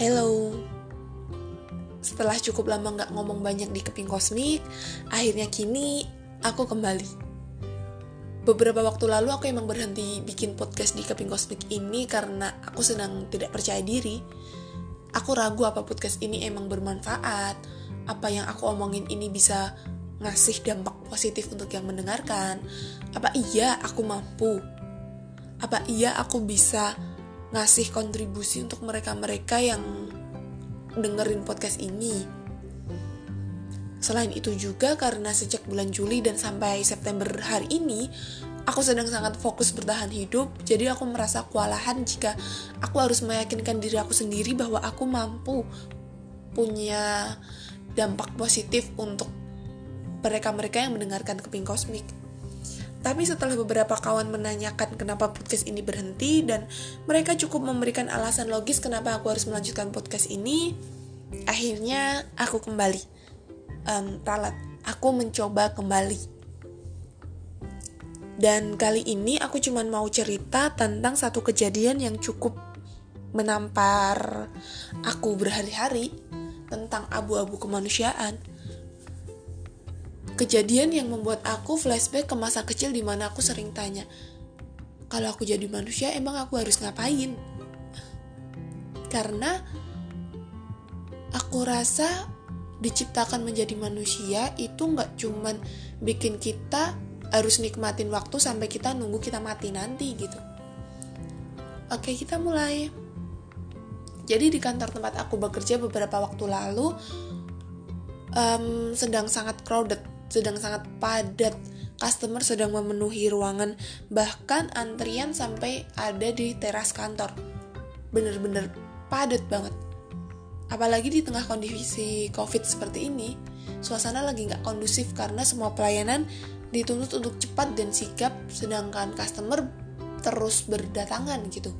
Hello. Setelah cukup lama gak ngomong banyak di Keping Kosmik Akhirnya kini aku kembali. Beberapa waktu lalu aku emang berhenti bikin podcast di Keping Kosmik ini Karena aku sedang tidak percaya diri. Aku ragu apa podcast ini emang bermanfaat Apa yang aku omongin ini bisa ngasih dampak positif untuk yang mendengarkan. Apa iya aku mampu? Apa iya aku bisa ngasih kontribusi untuk mereka-mereka yang dengerin podcast ini. Selain itu juga karena sejak bulan Juli dan sampai September hari ini, aku sedang sangat fokus bertahan hidup, jadi aku merasa kewalahan jika aku harus meyakinkan diri aku sendiri bahwa aku mampu punya dampak positif untuk mereka-mereka yang mendengarkan keping kosmik. Tapi setelah beberapa kawan menanyakan kenapa podcast ini berhenti dan mereka cukup memberikan alasan logis kenapa aku harus melanjutkan podcast ini, akhirnya aku kembali. Um, ralat, aku mencoba kembali. Dan kali ini aku cuma mau cerita tentang satu kejadian yang cukup menampar aku berhari-hari tentang abu-abu kemanusiaan Kejadian yang membuat aku flashback ke masa kecil di mana aku sering tanya, kalau aku jadi manusia emang aku harus ngapain? Karena aku rasa diciptakan menjadi manusia itu nggak cuman bikin kita harus nikmatin waktu sampai kita nunggu kita mati nanti gitu. Oke kita mulai. Jadi di kantor tempat aku bekerja beberapa waktu lalu um, sedang sangat crowded sedang sangat padat. Customer sedang memenuhi ruangan bahkan antrian sampai ada di teras kantor. Bener-bener padat banget. Apalagi di tengah kondisi covid seperti ini suasana lagi nggak kondusif karena semua pelayanan dituntut untuk cepat dan sigap sedangkan customer terus berdatangan gitu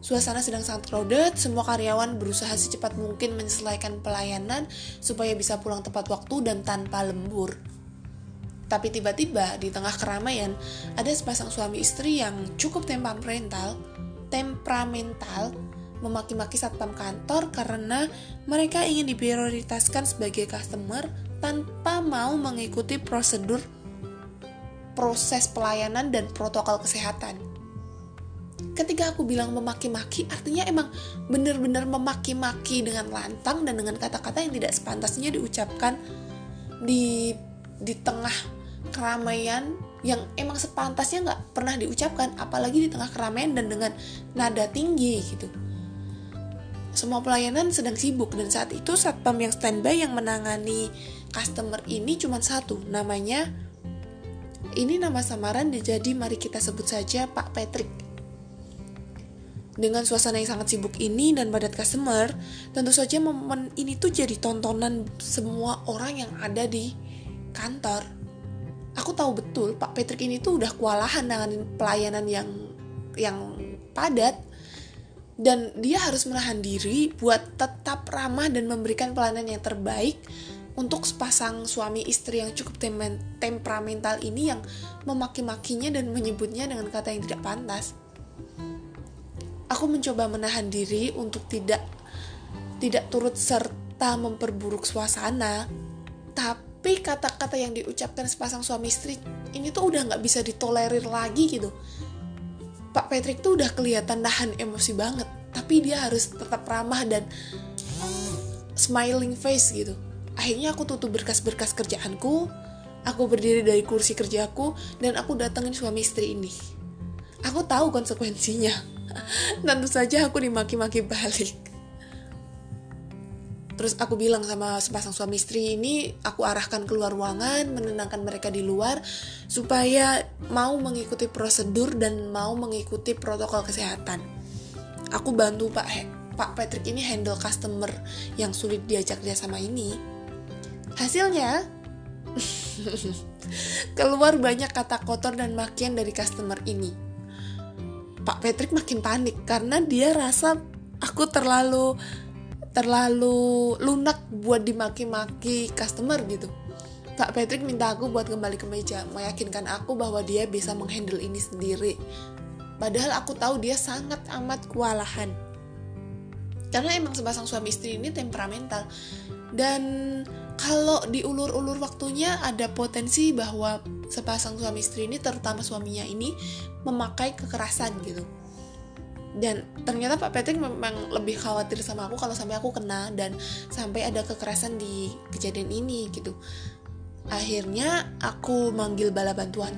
Suasana sedang sangat crowded, semua karyawan berusaha secepat mungkin menyelesaikan pelayanan supaya bisa pulang tepat waktu dan tanpa lembur. Tapi tiba-tiba di tengah keramaian ada sepasang suami istri yang cukup temperamental, temperamental memaki-maki satpam kantor karena mereka ingin diprioritaskan sebagai customer tanpa mau mengikuti prosedur proses pelayanan dan protokol kesehatan ketika aku bilang memaki-maki artinya emang bener-bener memaki-maki dengan lantang dan dengan kata-kata yang tidak sepantasnya diucapkan di di tengah keramaian yang emang sepantasnya nggak pernah diucapkan apalagi di tengah keramaian dan dengan nada tinggi gitu. Semua pelayanan sedang sibuk dan saat itu satpam yang standby yang menangani customer ini cuma satu namanya ini nama samaran jadi mari kita sebut saja Pak Patrick dengan suasana yang sangat sibuk ini dan padat customer, tentu saja momen ini tuh jadi tontonan semua orang yang ada di kantor. Aku tahu betul Pak Patrick ini tuh udah kewalahan dengan pelayanan yang yang padat dan dia harus menahan diri buat tetap ramah dan memberikan pelayanan yang terbaik untuk sepasang suami istri yang cukup tem temperamental ini yang memaki-makinya dan menyebutnya dengan kata yang tidak pantas aku mencoba menahan diri untuk tidak tidak turut serta memperburuk suasana. Tapi kata-kata yang diucapkan sepasang suami istri ini tuh udah nggak bisa ditolerir lagi gitu. Pak Patrick tuh udah kelihatan nahan emosi banget tapi dia harus tetap ramah dan smiling face gitu. Akhirnya aku tutup berkas-berkas kerjaanku aku berdiri dari kursi kerjaku dan aku datengin suami istri ini. Aku tahu konsekuensinya Tentu saja aku dimaki-maki balik. Terus aku bilang sama sepasang suami istri ini, aku arahkan keluar ruangan, menenangkan mereka di luar, supaya mau mengikuti prosedur dan mau mengikuti protokol kesehatan. Aku bantu Pak Pak Patrick ini handle customer yang sulit diajak dia sama ini. Hasilnya, keluar banyak kata kotor dan makian dari customer ini Pak Patrick makin panik karena dia rasa aku terlalu terlalu lunak buat dimaki-maki customer gitu. Pak Patrick minta aku buat kembali ke meja, meyakinkan aku bahwa dia bisa menghandle ini sendiri. Padahal aku tahu dia sangat amat kewalahan. karena emang sepasang suami istri ini temperamental dan kalau diulur-ulur waktunya ada potensi bahwa sepasang suami istri ini terutama suaminya ini memakai kekerasan gitu. Dan ternyata Pak Patrick memang lebih khawatir sama aku kalau sampai aku kena dan sampai ada kekerasan di kejadian ini gitu. Akhirnya aku manggil bala bantuan.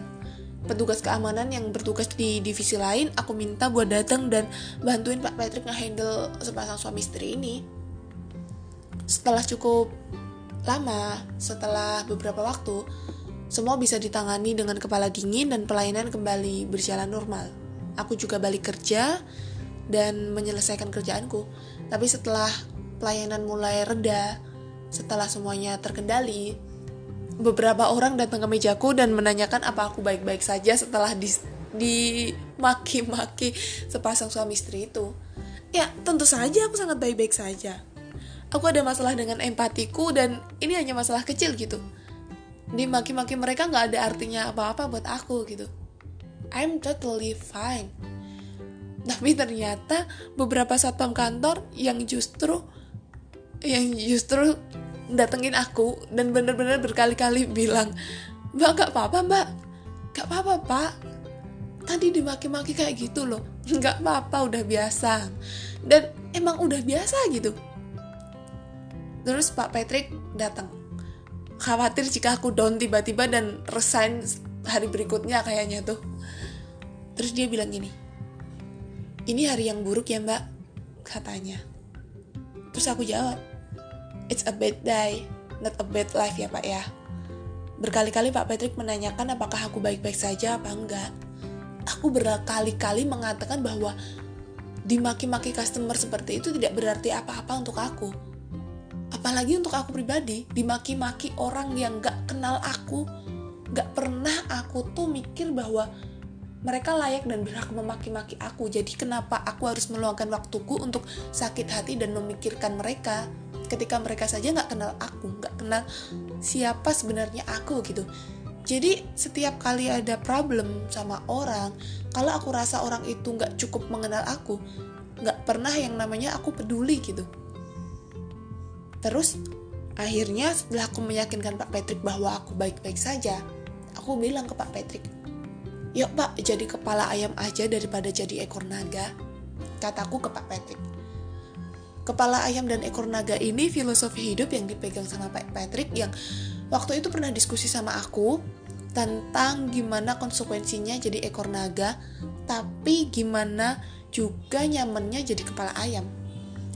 Petugas keamanan yang bertugas di divisi lain aku minta buat datang dan bantuin Pak Patrick ngehandle sepasang suami istri ini. Setelah cukup lama setelah beberapa waktu semua bisa ditangani dengan kepala dingin dan pelayanan kembali berjalan normal aku juga balik kerja dan menyelesaikan kerjaanku. Tapi setelah pelayanan mulai reda, setelah semuanya terkendali, beberapa orang datang ke mejaku dan menanyakan apa aku baik-baik saja setelah di dimaki-maki sepasang suami istri itu. Ya, tentu saja aku sangat baik-baik saja. Aku ada masalah dengan empatiku dan ini hanya masalah kecil gitu. Dimaki-maki mereka nggak ada artinya apa-apa buat aku gitu. I'm totally fine. Tapi ternyata beberapa satpam kantor yang justru yang justru datengin aku dan bener-bener berkali-kali bilang, Mbak gak apa-apa mbak, gak apa-apa pak. Tadi dimaki-maki kayak gitu loh, gak apa-apa udah biasa. Dan emang udah biasa gitu. Terus Pak Patrick datang. Khawatir jika aku down tiba-tiba dan resign hari berikutnya kayaknya tuh. Terus dia bilang gini ini hari yang buruk ya mbak katanya. Terus aku jawab it's a bad day not a bad life ya pak ya. Berkali-kali Pak Patrick menanyakan apakah aku baik-baik saja apa enggak. Aku berkali-kali mengatakan bahwa dimaki-maki customer seperti itu tidak berarti apa-apa untuk aku apalagi untuk aku pribadi dimaki-maki orang yang gak kenal aku. Gak pernah aku tuh mikir bahwa mereka layak dan berhak memaki-maki aku. Jadi kenapa aku harus meluangkan waktuku untuk sakit hati dan memikirkan mereka? Ketika mereka saja nggak kenal aku nggak kenal siapa sebenarnya aku gitu. Jadi setiap kali ada problem sama orang kalau aku rasa orang itu nggak cukup mengenal aku nggak pernah yang namanya aku peduli gitu terus akhirnya setelah aku meyakinkan Pak Patrick bahwa aku baik-baik saja aku bilang ke Pak Patrick, yuk Pak jadi kepala ayam aja daripada jadi ekor naga. Kataku ke Pak Patrick. Kepala ayam dan ekor naga ini filosofi hidup yang dipegang sama Pak Patrick yang waktu itu pernah diskusi sama aku tentang gimana konsekuensinya jadi ekor naga, tapi gimana juga nyamannya jadi kepala ayam.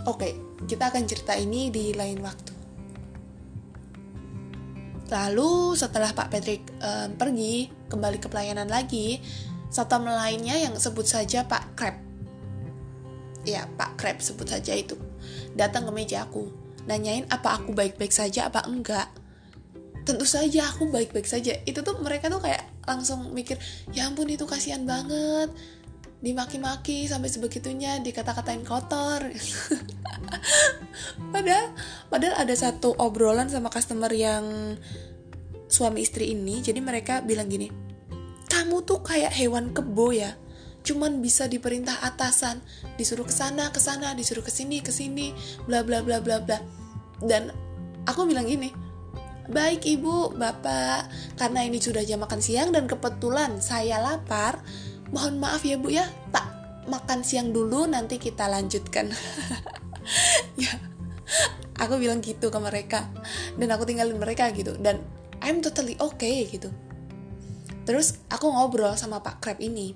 Oke, kita akan cerita ini di lain waktu. Lalu setelah Pak Patrick um, pergi kembali ke pelayanan lagi, satpam lainnya yang sebut saja Pak Krab. Ya, Pak Krab sebut saja itu. Datang ke meja aku, nanyain apa aku baik-baik saja apa enggak. Tentu saja aku baik-baik saja. Itu tuh mereka tuh kayak langsung mikir, ya ampun itu kasihan banget dimaki-maki sampai sebegitunya dikata-katain kotor. Padahal padahal ada satu obrolan sama customer yang suami istri ini jadi mereka bilang gini kamu tuh kayak hewan kebo ya cuman bisa diperintah atasan disuruh ke sana ke sana disuruh ke sini ke sini bla bla bla bla bla. Dan aku bilang gini baik ibu bapak karena ini sudah jam makan siang dan kebetulan saya lapar mohon maaf ya bu ya. Tak makan siang dulu nanti kita lanjutkan. Ya. Aku bilang gitu ke mereka. Dan aku tinggalin mereka gitu. Dan I'm totally okay gitu. Terus aku ngobrol sama Pak Krab ini.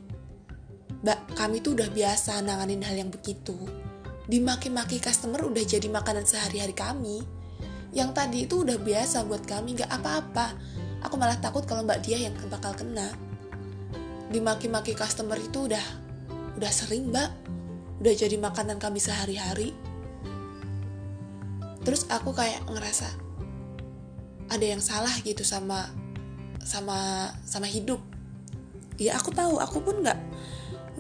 Mbak kami tuh udah biasa nanganin hal yang begitu. Dimaki-maki customer udah jadi makanan sehari-hari kami. Yang tadi itu udah biasa buat kami gak apa-apa. Aku malah takut kalau mbak dia yang bakal kena dimaki-maki customer itu udah udah sering mbak. Udah jadi makanan kami sehari-hari. Terus aku kayak ngerasa ada yang salah gitu sama sama sama hidup. Ya aku tahu aku pun nggak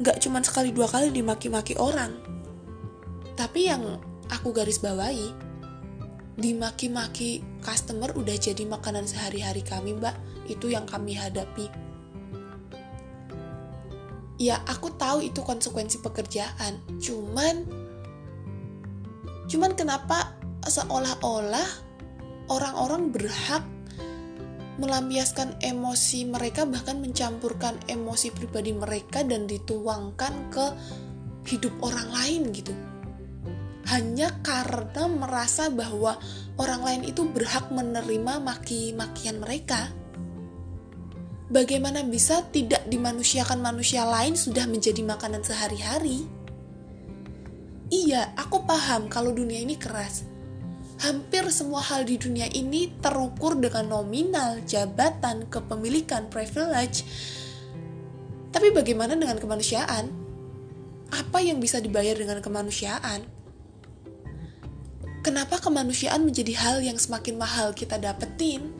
nggak cuman sekali dua kali dimaki-maki orang. Tapi yang aku garis bawahi dimaki-maki customer udah jadi makanan sehari-hari kami mbak. Itu yang kami hadapi ya aku tahu itu konsekuensi pekerjaan. Cuman cuman kenapa seolah-olah orang-orang berhak melampiaskan emosi mereka bahkan mencampurkan emosi pribadi mereka dan dituangkan ke hidup orang lain gitu. Hanya karena merasa bahwa orang lain itu berhak menerima maki-makian mereka bagaimana bisa tidak dimanusiakan manusia lain sudah menjadi makanan sehari-hari iya aku paham kalau dunia ini keras hampir semua hal di dunia ini terukur dengan nominal, jabatan, kepemilikan, privilege. Tapi bagaimana dengan kemanusiaan? Apa yang bisa dibayar dengan kemanusiaan? Kenapa kemanusiaan menjadi hal yang semakin mahal kita dapetin?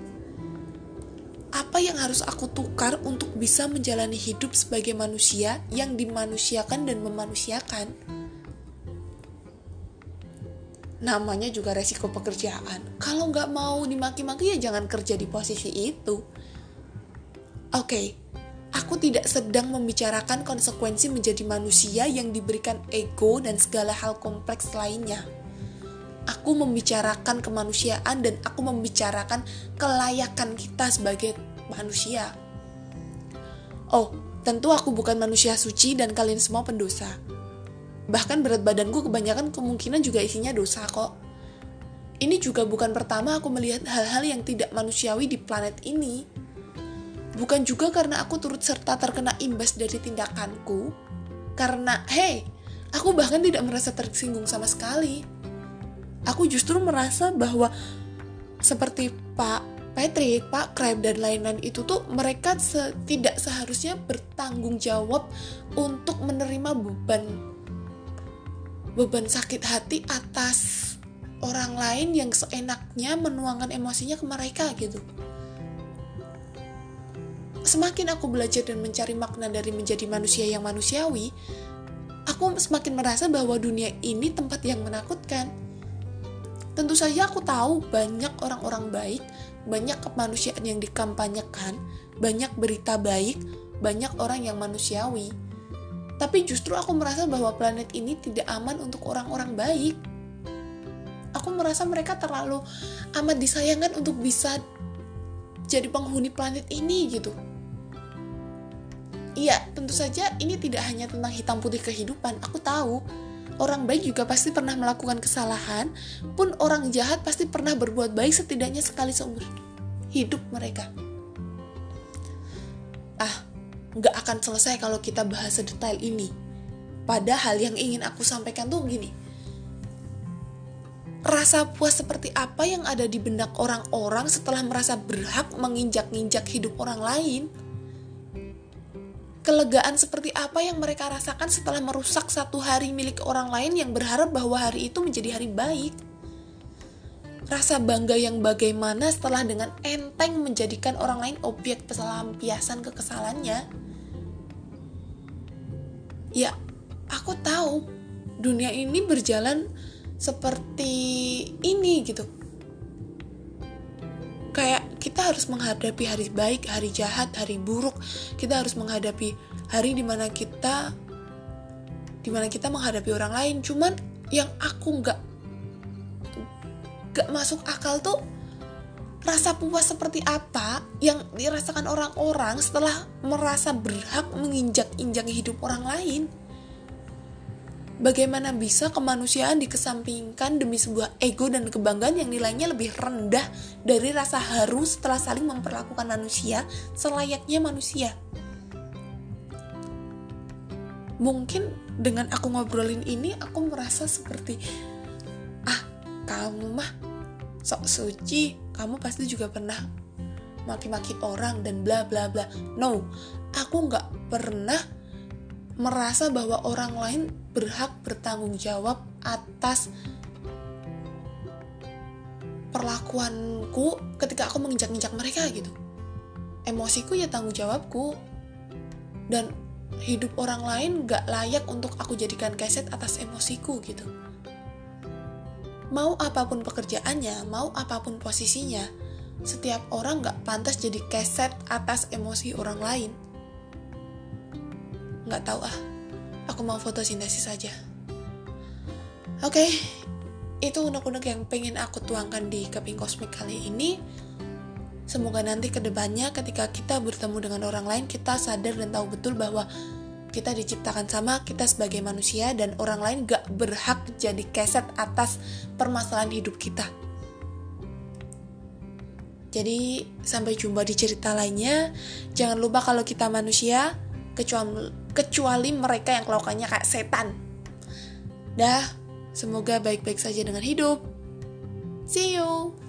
Yang harus aku tukar untuk bisa menjalani hidup sebagai manusia yang dimanusiakan dan memanusiakan? namanya juga resiko pekerjaan. Kalau nggak mau dimaki-maki ya jangan kerja di posisi itu. Oke, okay, aku tidak sedang membicarakan konsekuensi menjadi manusia yang diberikan ego dan segala hal kompleks lainnya. Aku membicarakan kemanusiaan dan aku membicarakan kelayakan kita sebagai manusia. Oh, tentu aku bukan manusia suci dan kalian semua pendosa Bahkan berat badanku kebanyakan kemungkinan juga isinya dosa kok. Ini juga bukan pertama aku melihat hal-hal yang tidak manusiawi di planet ini. Bukan juga karena aku turut serta terkena imbas dari tindakanku. Karena, hey, aku bahkan tidak merasa tersinggung sama sekali. Aku justru merasa bahwa seperti Pak Patrick, Pak Krab, dan lain-lain itu tuh mereka tidak seharusnya bertanggung jawab untuk menerima beban beban sakit hati atas orang lain yang seenaknya menuangkan emosinya ke mereka gitu. Semakin aku belajar dan mencari makna dari menjadi manusia yang manusiawi, aku semakin merasa bahwa dunia ini tempat yang menakutkan. Tentu saja aku tahu banyak orang-orang baik, banyak kemanusiaan yang dikampanyekan, banyak berita baik, banyak orang yang manusiawi tapi justru aku merasa bahwa planet ini tidak aman untuk orang-orang baik. Aku merasa mereka terlalu amat disayangkan untuk bisa jadi penghuni planet ini gitu. Iya, tentu saja ini tidak hanya tentang hitam putih kehidupan. Aku tahu orang baik juga pasti pernah melakukan kesalahan, pun orang jahat pasti pernah berbuat baik setidaknya sekali seumur hidup mereka nggak akan selesai kalau kita bahas sedetail ini. Padahal yang ingin aku sampaikan tuh gini. Rasa puas seperti apa yang ada di benak orang-orang setelah merasa berhak menginjak-injak hidup orang lain? Kelegaan seperti apa yang mereka rasakan setelah merusak satu hari milik orang lain yang berharap bahwa hari itu menjadi hari baik? Rasa bangga yang bagaimana setelah dengan enteng menjadikan orang lain objek pelampiasan kekesalannya? Ya, aku tahu dunia ini berjalan seperti ini gitu. Kayak kita harus menghadapi hari baik, hari jahat, hari buruk. Kita harus menghadapi hari di mana kita di mana kita menghadapi orang lain. Cuman yang aku nggak gak masuk akal tuh rasa puas seperti apa yang dirasakan orang-orang setelah merasa berhak menginjak-injak hidup orang lain. Bagaimana bisa kemanusiaan dikesampingkan demi sebuah ego dan kebanggaan yang nilainya lebih rendah dari rasa haru setelah saling memperlakukan manusia selayaknya manusia? Mungkin dengan aku ngobrolin ini aku merasa seperti ah kamu mah sok suci kamu pasti juga pernah maki-maki orang dan bla bla bla no aku nggak pernah merasa bahwa orang lain berhak bertanggung jawab atas perlakuanku ketika aku menginjak-injak mereka gitu. Emosiku ya tanggung jawabku. Dan hidup orang lain gak layak untuk aku jadikan keset atas emosiku gitu. Mau apa pun pekerjaannya, mau apa pun posisinya, setiap orang gak pantas jadi keset atas emosi orang lain. Gak tahu ah, aku mau fotosintesis saja. Oke, okay, itu unek-unek yang pengen aku tuangkan di Keping Kosmik kali ini. Semoga nanti ke depannya ketika kita bertemu dengan orang lain kita sadar dan tahu betul bahwa kita diciptakan sama kita sebagai manusia dan orang lain gak berhak jadi keset atas permasalahan hidup kita. Jadi sampai jumpa di cerita lainnya. Jangan lupa kalau kita manusia kecuali kecuali mereka yang kelakuannya kayak setan. Dah semoga baik-baik saja dengan hidup. See you